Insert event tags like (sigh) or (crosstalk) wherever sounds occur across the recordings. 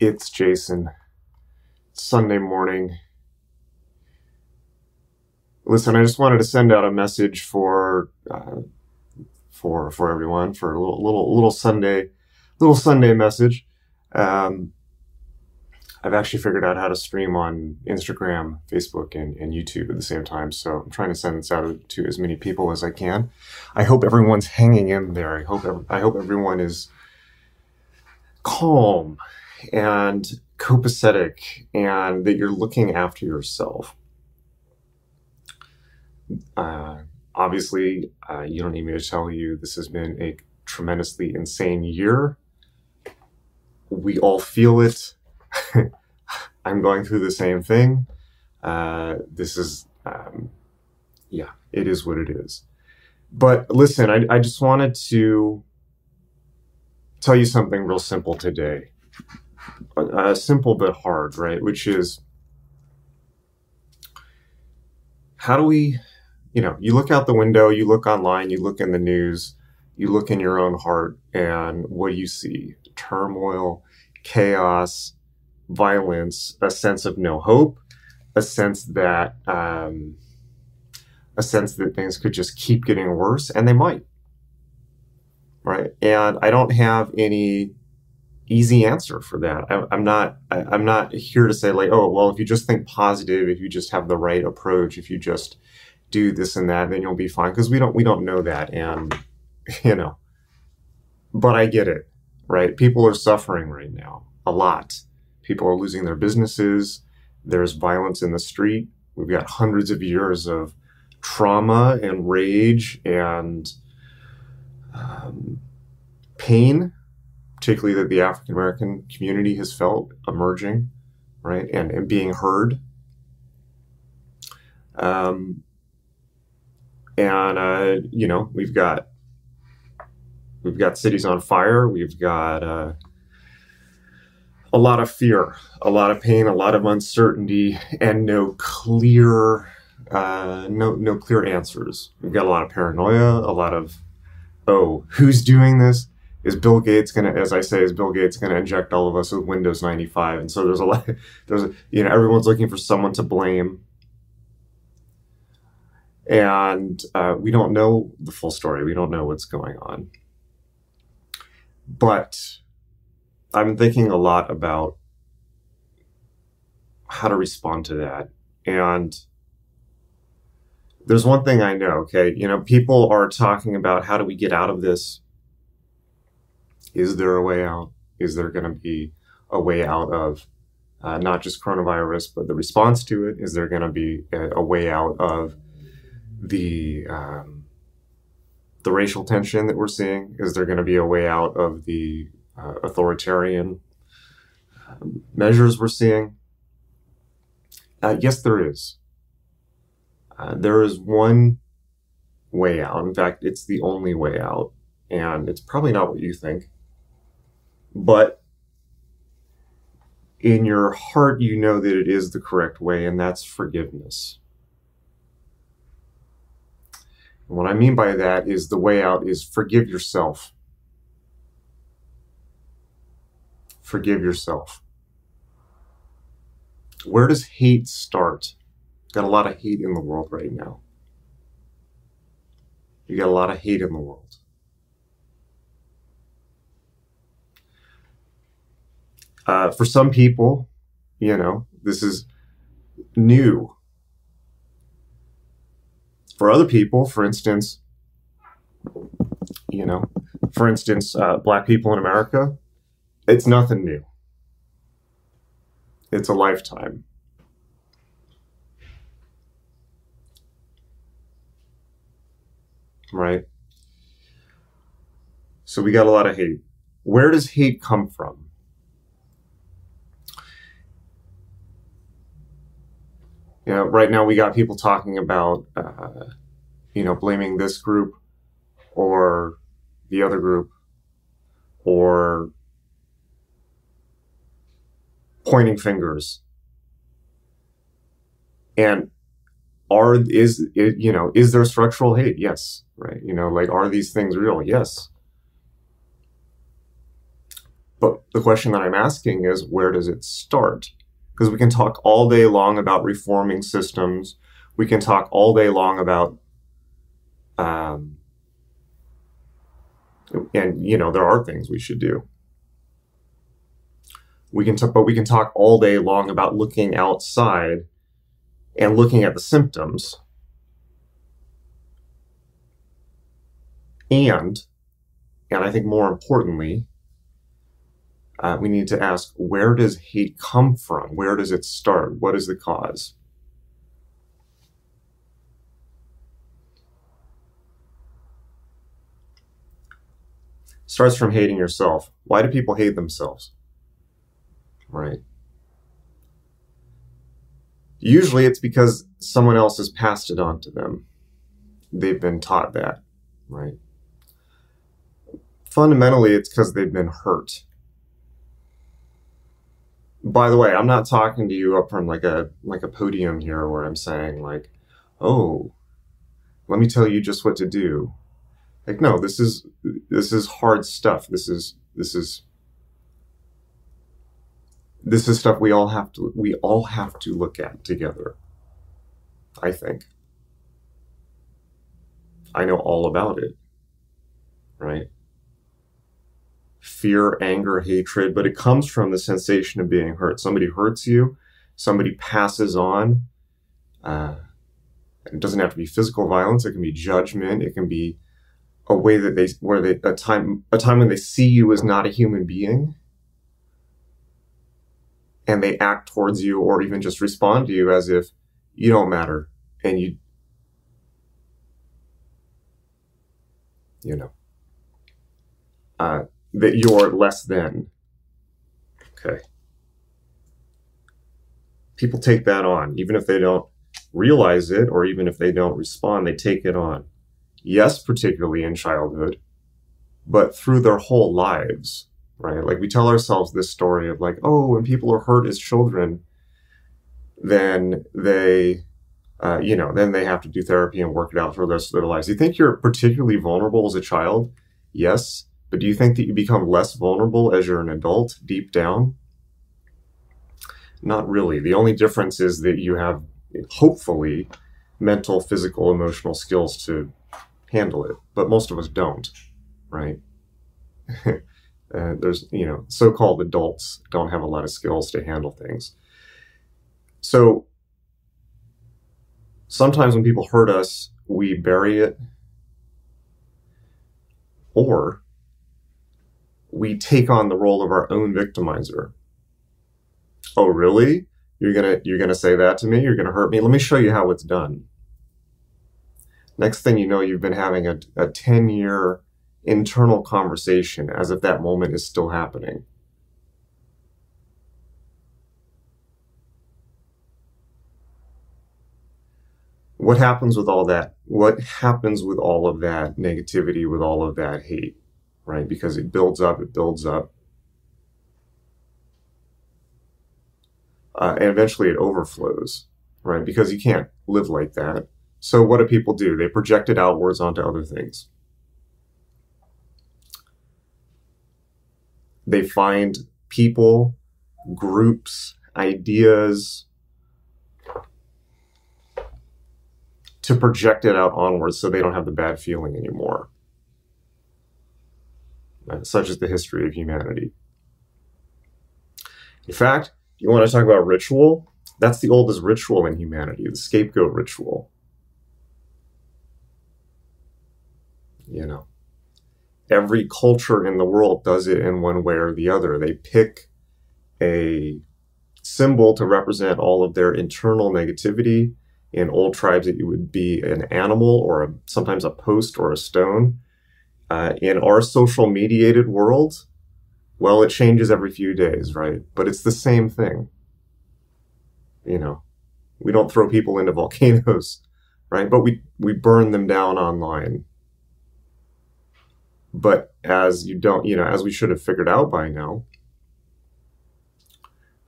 It's Jason. Sunday morning. Listen, I just wanted to send out a message for uh, for for everyone for a little little little Sunday little Sunday message. Um, I've actually figured out how to stream on Instagram, Facebook, and, and YouTube at the same time. So I'm trying to send this out to as many people as I can. I hope everyone's hanging in there. I hope I hope everyone is calm and copacetic and that you're looking after yourself. Uh, obviously, uh, you don't need me to tell you this has been a tremendously insane year. We all feel it. (laughs) I'm going through the same thing. Uh, this is, um, yeah, it is what it is. But listen, I, I just wanted to tell you something real simple today. Uh, simple but hard, right? Which is how do we, you know, you look out the window, you look online, you look in the news, you look in your own heart, and what do you see? Turmoil, chaos, violence, a sense of no hope, a sense that, um, a sense that things could just keep getting worse, and they might right? And I don't have any easy answer for that. I, am not. I, am not here to say like, oh, well, if you just think positive, if you just have the right approach, if you just do this and that, then you'll be fine. Because we don't. We don't know that, and (laughs) you know. But I get it, right? People are suffering right now a lot. People are losing their businesses. There's violence in the street. We've got hundreds of years of trauma and rage and um, pain, particularly that the African American community has felt emerging, right, and, and being heard. Um, and uh, you know we've got we've got cities on fire. We've got uh, a lot of fear, a lot of pain, a lot of uncertainty, and no clear uh, no no clear answers. We've got a lot of paranoia, a lot of oh, who's doing this? Is Bill Gates gonna, as I say, is Bill Gates gonna inject all of us with Windows 95? And so there's a lot, (laughs) there's, a, you know, everyone's looking for someone to blame. And uh, we don't know the full story. We don't know what's going on. But I'm thinking a lot about how to respond to that. And there's one thing I know, okay? You know, people are talking about how do we get out of this? Is there a way out? Is there going to be a way out of uh, not just coronavirus, but the response to it? Is there going to be a, a, way out of the um, the racial tension that we're seeing? Is there going to be a way out of the uh, authoritarian um, measures we're seeing? Uh, yes, there is. Uh, there is one way out. In fact, it's the only way out. And it's probably not what you think. But in your heart, you know that it is the correct way, and that's forgiveness. And what I mean by that is the way out is forgive yourself. Forgive yourself. Where does hate start? Got a lot of hate in the world right now. You got a lot of hate in the world. Uh, for some people, you know, this is new. For other people, for instance, you know, for instance, uh, black people in America, it's nothing new. It's a lifetime. right? So we got a lot of hate. Where does hate come from? You know, right now we got people talking about, uh, you know, blaming this group or the other group or pointing fingers. And are is it, you know is there structural hate yes right you know like are these things real yes But the question that I'm asking is where does it start? Because we can talk all day long about reforming systems. We can talk all day long about, um, and you know, there are things we should do. We can talk, but we can talk all day long about looking outside and looking at the symptoms. And, and I think more importantly, uh, we need to ask where does hate come from? Where does it start? What is the cause? Starts from hating yourself. Why do people hate themselves? Right. Usually it's because someone else has passed it on to them. They've been taught that, right? Fundamentally, it's because they've been hurt by the way, I'm not talking to you up from like a like a podium here where I'm saying like, "Oh, let me tell you just what to do." Like no, this is this is hard stuff. This is this is this is stuff we all have to we all have to look at together. I think. I know all about it. Right? Fear, anger, hatred, but it comes from the sensation of being hurt. Somebody hurts you, somebody passes on. Uh, it doesn't have to be physical violence. It can be judgment. It can be a way that they, where they, a time, a time when they see you as not a human being, and they act towards you, or even just respond to you as if you don't matter, and you, you know. Uh, that you're less than. Okay. People take that on, even if they don't realize it or even if they don't respond, they take it on. Yes, particularly in childhood, but through their whole lives, right? Like we tell ourselves this story of like, oh, when people are hurt as children, then they, uh, you know, then they have to do therapy and work it out for the rest of their lives. You think you're particularly vulnerable as a child? Yes. But do you think that you become less vulnerable as you're an adult deep down? Not really. The only difference is that you have, hopefully, mental, physical, emotional skills to handle it. But most of us don't, right? (laughs) uh, there's, you know, so called adults don't have a lot of skills to handle things. So sometimes when people hurt us, we bury it or we take on the role of our own victimizer. Oh, really? You're gonna you're gonna say that to me? You're gonna hurt me? Let me show you how it's done. Next thing you know, you've been having a, a 10 year internal conversation as if that moment is still happening. What happens with all that? What happens with all of that negativity, with all of that hate? Right? Because it builds up, it builds up. Uh, and eventually it overflows, right? Because you can't live like that. So what do people do? They project it outwards onto other things. They find people, groups, ideas to project it out onwards so they don't have the bad feeling anymore Uh, such is the history of humanity. In fact, you want to talk about ritual? That's the oldest ritual in humanity, the scapegoat ritual. You know, every culture in the world does it in one way or the other. They pick a symbol to represent all of their internal negativity. In old tribes, it would be an animal or a, sometimes a post or a stone. Uh, in our social mediated world, well, it changes every few days, right? But it's the same thing. You know, we don't throw people into (laughs) volcanoes, right? But we, we burn them down online. But as you don't, you know, as we should have figured out by now,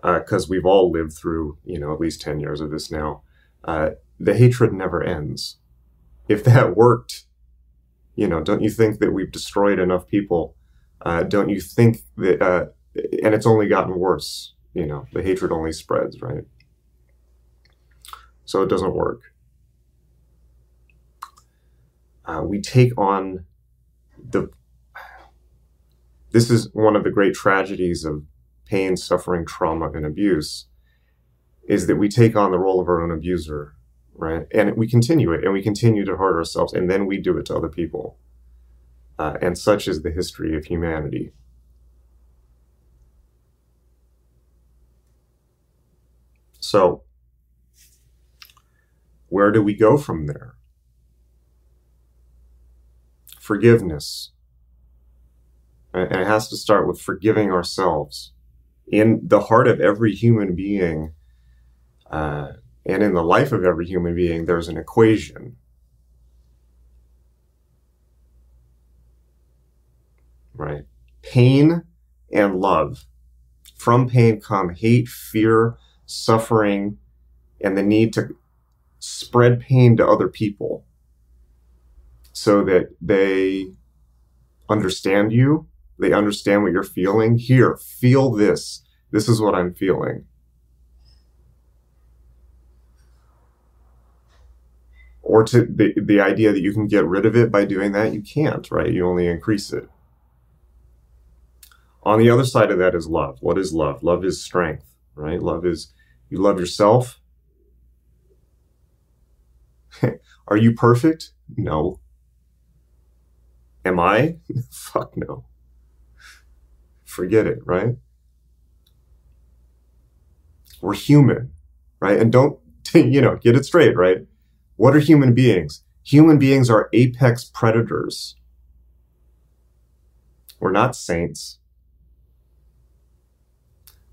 because uh, we've all lived through, you know, at least 10 years of this now, uh, the hatred never ends. If that worked, you know, don't you think that we've destroyed enough people? Uh, don't you think that uh, and it's only gotten worse. You know, the hatred only spreads, right? So it doesn't work. Uh, we take on the. This is one of the great tragedies of pain, suffering, trauma, and abuse, is that we take on the role of our own abuser, right? And we continue it, and we continue to hurt ourselves, and then we do it to other people. Uh, and such is the history of humanity. So, where do we go from there? Forgiveness. And it has to start with forgiving ourselves. In the heart of every human being, uh, and in the life of every human being, there's an equation. Right? Pain and love. From pain come hate, fear, suffering, and the need to spread pain to other people so that they understand you, they understand what you're feeling. Here, feel this. This is what I'm feeling. Or to the, the idea that you can get rid of it by doing that, you can't, right? You only increase it. On the other side of that is love. What is love? Love is strength, right? Love is you love yourself. (laughs) Are you perfect? No. Am I? (laughs) Fuck no. Forget it, right? We're human, right? And don't, (laughs) you know, get it straight, right? What are human beings? Human beings are apex predators. We're not saints.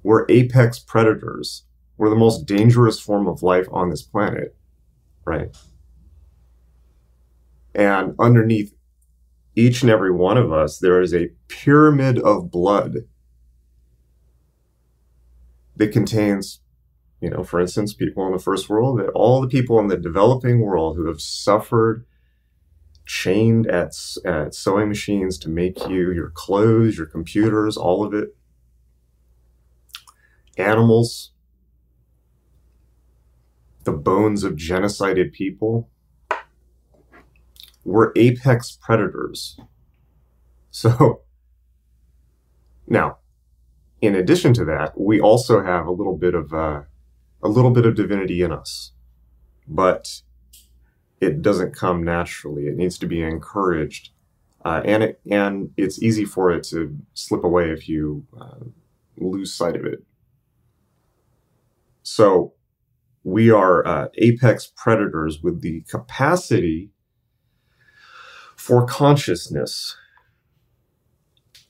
We're apex predators. We're the most dangerous form of life on this planet, right? And underneath each and every one of us, there is a pyramid of blood that contains, you know, for instance, people in the first world, that all the people in the developing world who have suffered chained at, at sewing machines to make you your clothes, your computers, all of it. Animals, the bones of genocided people were apex predators. So, (laughs) now, in addition to that, we also have a little bit of uh, a little bit of divinity in us, but it doesn't come naturally. It needs to be encouraged, uh, and it and it's easy for it to slip away if you uh, lose sight of it. So, we are uh, apex predators with the capacity for consciousness.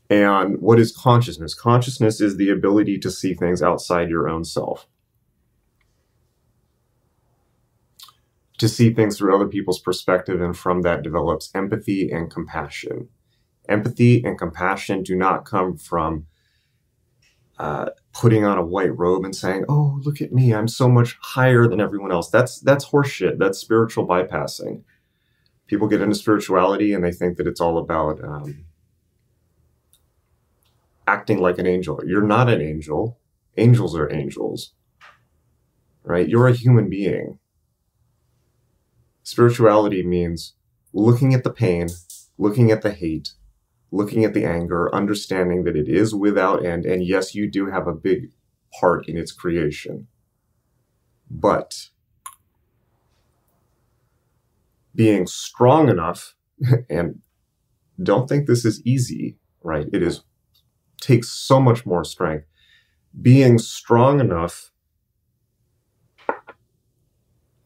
And what is consciousness? Consciousness is the ability to see things outside your own self. To see things through other people's perspective, and from that develops empathy and compassion. Empathy and compassion do not come from uh, putting on a white robe and saying, "Oh, look at me! I'm so much higher than everyone else." That's that's horseshit. That's spiritual bypassing people get into spirituality and they think that it's all about um, acting like an angel. You're not an angel. Angels are angels, right? You're a human being. Spirituality means looking at the pain, looking at the hate, looking at the anger, understanding that it is without end. And yes, you do have a big part in its creation. But being strong enough (laughs) and don't think this is easy, right? It is takes so much more strength. Being strong enough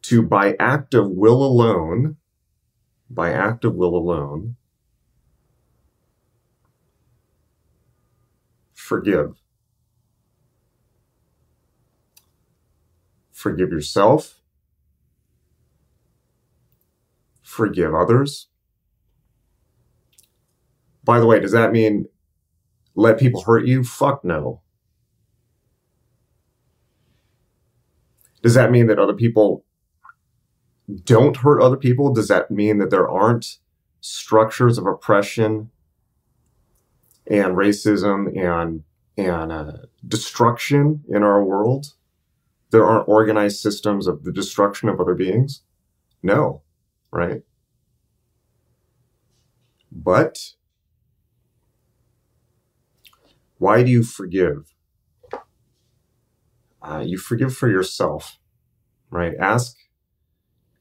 to by act of will alone, by act of will alone, forgive. Forgive yourself forgive others. By the way, does that mean let people hurt you? Fuck no. Does that mean that other people don't hurt other people? Does that mean that there aren't structures of oppression and racism and and uh, destruction in our world? There aren't organized systems of the destruction of other beings? No, right? But why do you forgive? Uh, you forgive for yourself, right? Ask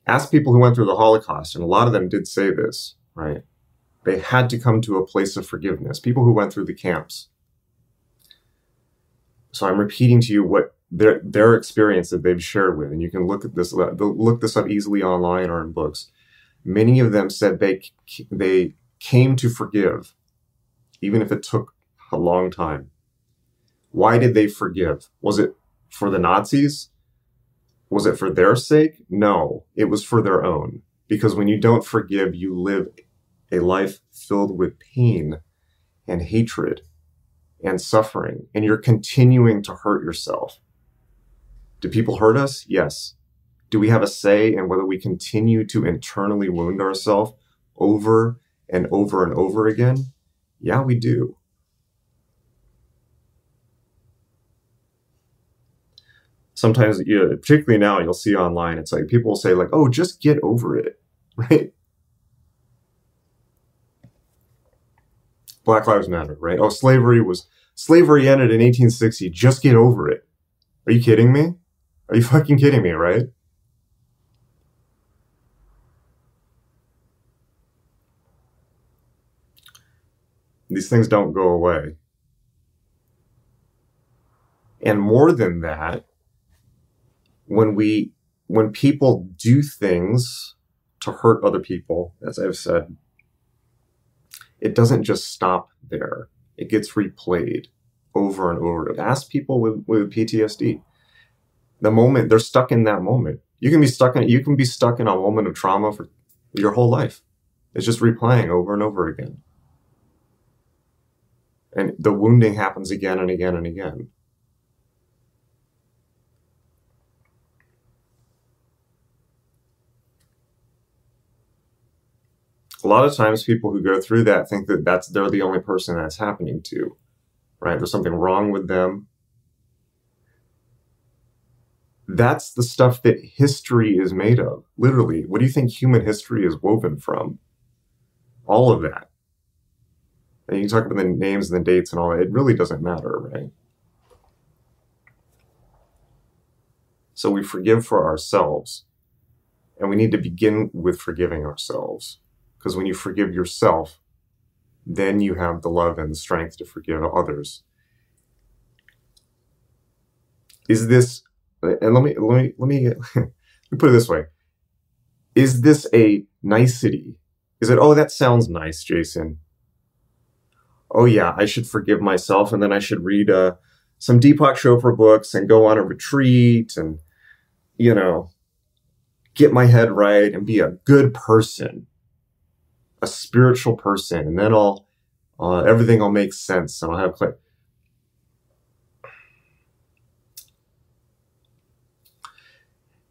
ask people who went through the Holocaust, and a lot of them did say this, right? They had to come to a place of forgiveness. People who went through the camps. So I'm repeating to you what their their experience that they've shared with, and you can look at this look this up easily online or in books. Many of them said they they came to forgive, even if it took a long time. Why did they forgive? Was it for the Nazis? Was it for their sake? No, it was for their own. Because when you don't forgive, you live a life filled with pain and hatred and suffering, and you're continuing to hurt yourself. Do people hurt us? Yes. Do we have a say in whether we continue to internally wound ourselves over and over and over again? Yeah, we do. Sometimes you particularly now you'll see online it's like people will say like oh just get over it (laughs) right? Black lives matter right? Oh slavery was slavery ended in 1860 just get over it. Are you kidding me? Are you fucking kidding me right? These things don't go away. And more than that when we when people do things to hurt other people, as I've said, it doesn't just stop there. It gets replayed over and over. Ask people with, with PTSD. The moment they're stuck in that moment. You can be stuck in you can be stuck in a moment of trauma for your whole life. It's just replaying over and over again. And the wounding happens again and again and again. A lot of times people who go through that think that that's they're the only person that's happening to right? There's something wrong with them. That's the stuff that history is made of literally. What do you think human history is woven from? All of that. And you talk about the names and the dates and all that it really doesn't matter right? So we forgive for ourselves and we need to begin with forgiving ourselves because when you forgive yourself, then you have the love and the strength to forgive others. Is this, and let me, let me, let me, (laughs) let me put it this way. Is this a nicety? Is it, oh, that sounds nice, Jason. Oh yeah, I should forgive myself and then I should read uh, some Deepak Chopra books and go on a retreat and, you know, get my head right and be a good person a spiritual person, and then I'll uh, everything will make sense, and I'll have.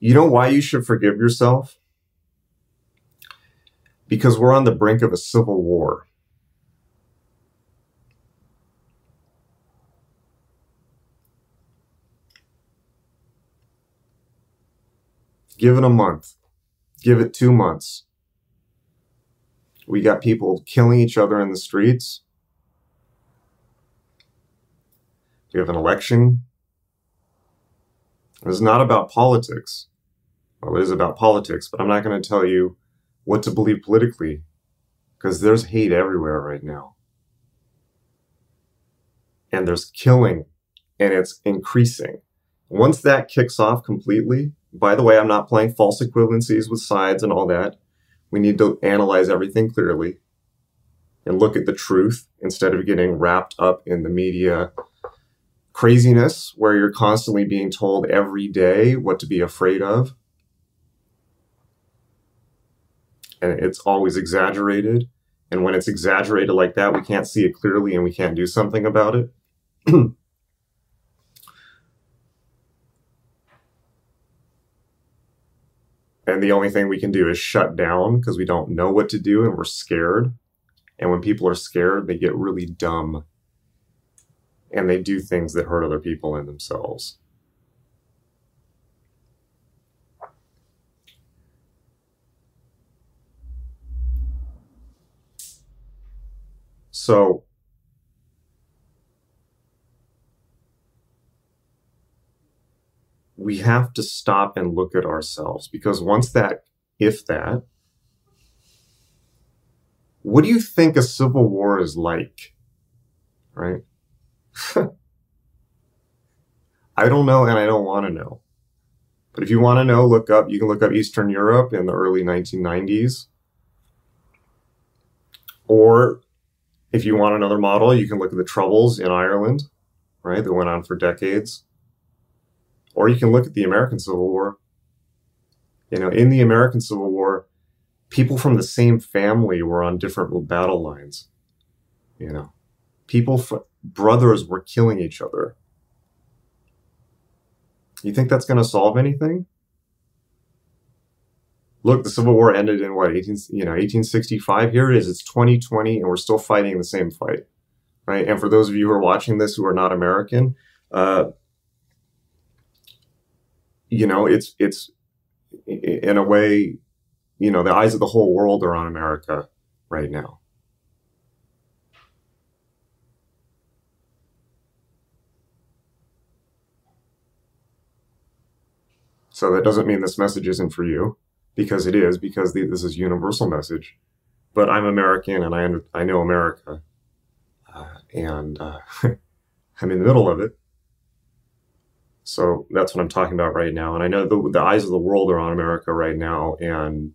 You know why you should forgive yourself? Because we're on the brink of a civil war. Give it a month. Give it two months. We got people killing each other in the streets. We have an election. It's not about politics. Well, it is about politics, but I'm not going to tell you what to believe politically because there's hate everywhere right now. And there's killing and it's increasing. Once that kicks off completely, by the way, I'm not playing false equivalencies with sides and all that. We need to analyze everything clearly and look at the truth instead of getting wrapped up in the media craziness where you're constantly being told every day what to be afraid of. And it's always exaggerated. And when it's exaggerated like that, we can't see it clearly and we can't do something about it. (clears throat) And the only thing we can do is shut down because we don't know what to do and we're scared. And when people are scared, they get really dumb. and they do things that hurt other people and themselves. So, we have to stop and look at ourselves because once that, if that, what do you think a civil war is like? Right? (laughs) I don't know and I don't want to know. But if you want to know, look up, you can look up Eastern Europe in the early 1990s. Or if you want another model, you can look at the Troubles in Ireland, right? That went on for decades. Or you can look at the American Civil War. You know, in the American Civil War, people from the same family were on different battle lines. You know, people, brothers were killing each other. You think that's going to solve anything? Look, the Civil War ended in what, 18, you know, 1865. Here it is. It's 2020 and we're still fighting the same fight. Right. And for those of you who are watching this who are not American, uh, you know, it's, it's in a way, you know, the eyes of the whole world are on America right now. So that doesn't mean this message isn't for you, because it is, because the, this is universal message. But I'm American and I, I know America. Uh, and uh, (laughs) I'm in the middle of it. So that's what I'm talking about right now. And I know the, the eyes of the world are on America right now. And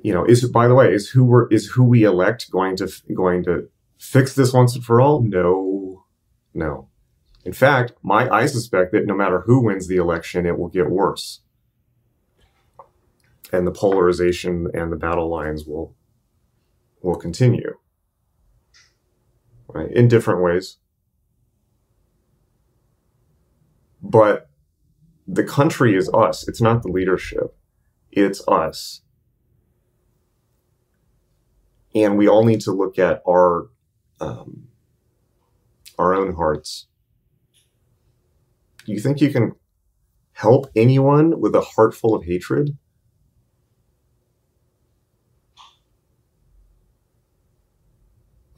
you know, is by the way, is who we're is who we elect going to going to fix this once and for all? No, no. In fact, my I suspect that no matter who wins the election, it will get worse, and the polarization and the battle lines will will continue, right, in different ways. But the country is us. It's not the leadership. It's us. And we all need to look at our, um, our own hearts. You think you can help anyone with a heart full of hatred?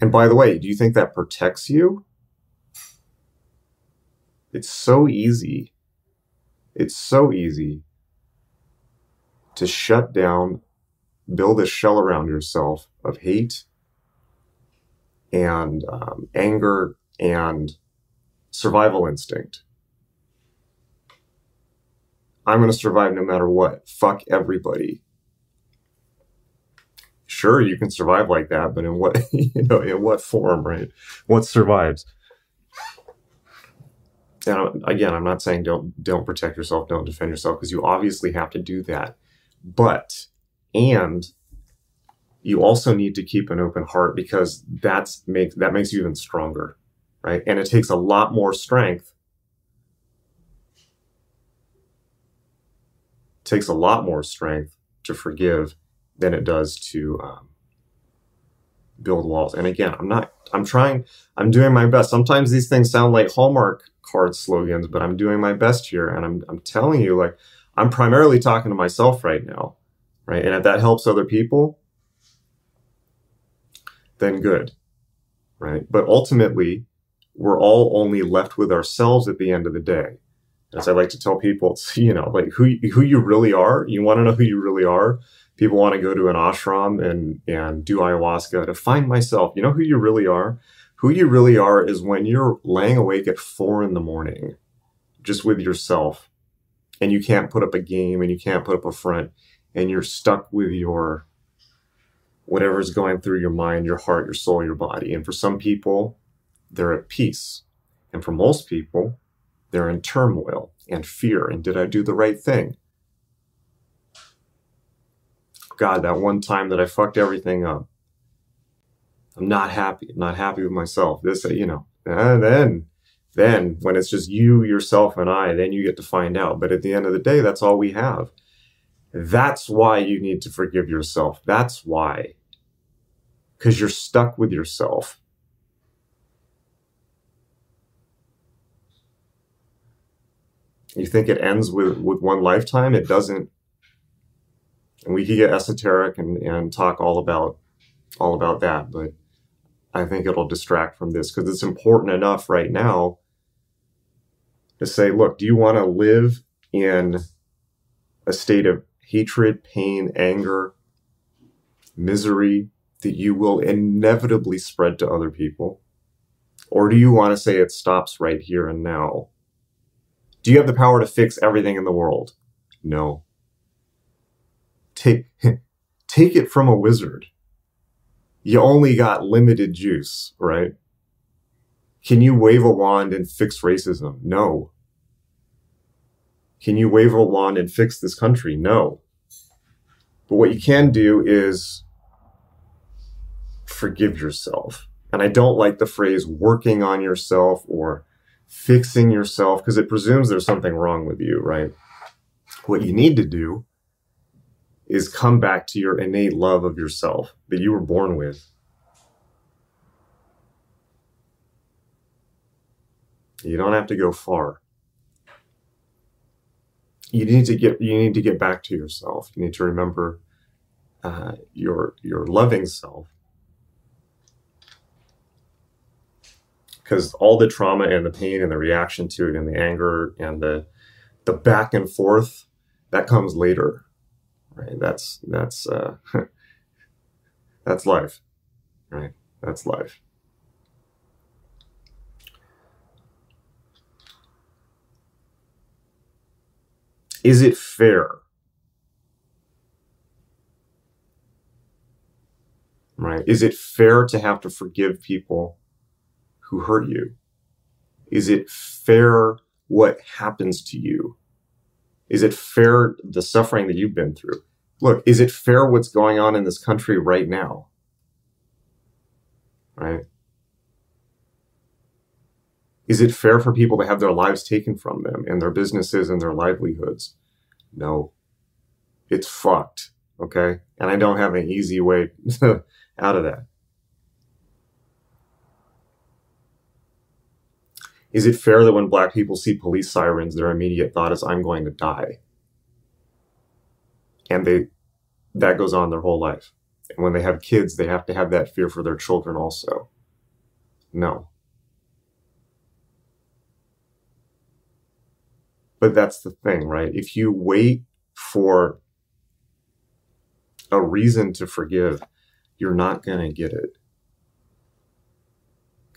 And by the way, do you think that protects you? It's so easy. It's so easy to shut down, build a shell around yourself of hate and um, anger and survival instinct. I'm going to survive no matter what. Fuck everybody. Sure, you can survive like that, but in what (laughs) you know, in what form, right? What survives? And again, I'm not saying don't don't protect yourself, don't defend yourself, because you obviously have to do that. But and you also need to keep an open heart because that's make that makes you even stronger, right? And it takes a lot more strength. Takes a lot more strength to forgive than it does to um, build walls. And again, I'm not. I'm trying. I'm doing my best. Sometimes these things sound like Hallmark card slogans, but I'm doing my best here. And I'm, I'm telling you, like, I'm primarily talking to myself right now. Right. And if that helps other people, then good. Right. But ultimately, we're all only left with ourselves at the end of the day. As I like to tell people, it's, (laughs) you know, like who, who you really are. You want to know who you really are. People want to go to an ashram and, and do ayahuasca to find myself. You know who you really are? Who you really are is when you're laying awake at four in the morning, just with yourself, and you can't put up a game and you can't put up a front, and you're stuck with your whatever's going through your mind, your heart, your soul, your body. And for some people, they're at peace. And for most people, they're in turmoil and fear. And did I do the right thing? God, that one time that I fucked everything up. I'm not happy. I'm not happy with myself. This, you know, and then, then when it's just you, yourself, and I, then you get to find out. But at the end of the day, that's all we have. That's why you need to forgive yourself. That's why. Because you're stuck with yourself. You think it ends with, with one lifetime? It doesn't. And we could get esoteric and, and talk all about all about that, but I think it'll distract from this because it's important enough right now to say, look, do you want to live in a state of hatred, pain, anger, misery that you will inevitably spread to other people? Or do you want to say it stops right here and now? Do you have the power to fix everything in the world? No. Take, (laughs) take it from a wizard. You only got limited juice, right? Can you wave a wand and fix racism? No. Can you wave a wand and fix this country? No. But what you can do is forgive yourself. And I don't like the phrase working on yourself or fixing yourself because it presumes there's something wrong with you, right? What you need to do is come back to your innate love of yourself that you were born with. You don't have to go far. You need to get you need to get back to yourself. You need to remember uh, your your loving self because all the trauma and the pain and the reaction to it and the anger and the the back and forth that comes later right? That's that's uh, (laughs) that's life right? That's life. Is it fair? Right? Is it fair to have to forgive people who hurt you? Is it fair what happens to you? Is it fair the suffering that you've been through? Look, is it fair what's going on in this country right now? Right? Is it fair for people to have their lives taken from them and their businesses and their livelihoods? No. It's fucked. Okay. And I don't have an easy way (laughs) out of that. Is it fair that when black people see police sirens, their immediate thought is, I'm going to die? And they, that goes on their whole life. And when they have kids, they have to have that fear for their children also. No. But that's the thing, right? If you wait for a reason to forgive, you're not going to get it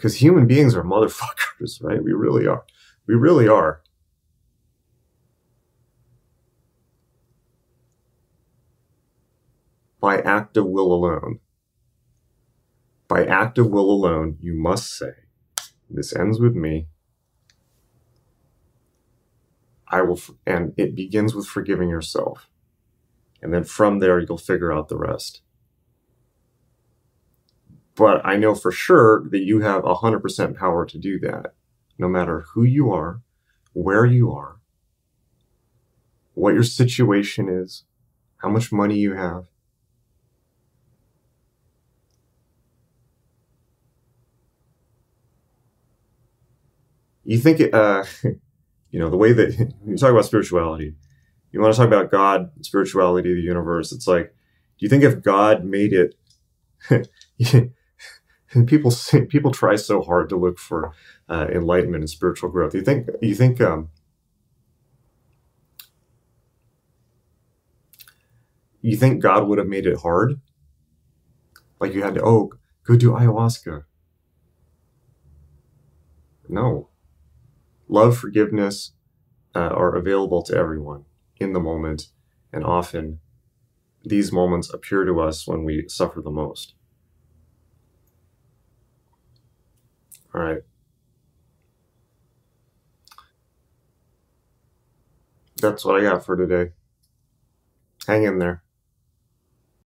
because human beings are motherfuckers, (laughs) right? We really are. We really are. By act of will alone. By act of will alone, you must say, this ends with me. I will, and it begins with forgiving yourself. And then from there, you'll figure out the rest. But I know for sure that you have 100% power to do that, no matter who you are, where you are, what your situation is, how much money you have. You think, uh, (laughs) you know, the way that (laughs) you talk about spirituality, you want to talk about God, spirituality, the universe. It's like, do you think if God made it, (laughs) and people (laughs) say, people try so hard to look for uh, enlightenment and spiritual growth. You think you think um, you think God would have made it hard? Like you had to oh go do ayahuasca. No, love, forgiveness uh, are available to everyone in the moment, and often these moments appear to us when we suffer the most. All right. That's what I got for today. Hang in there.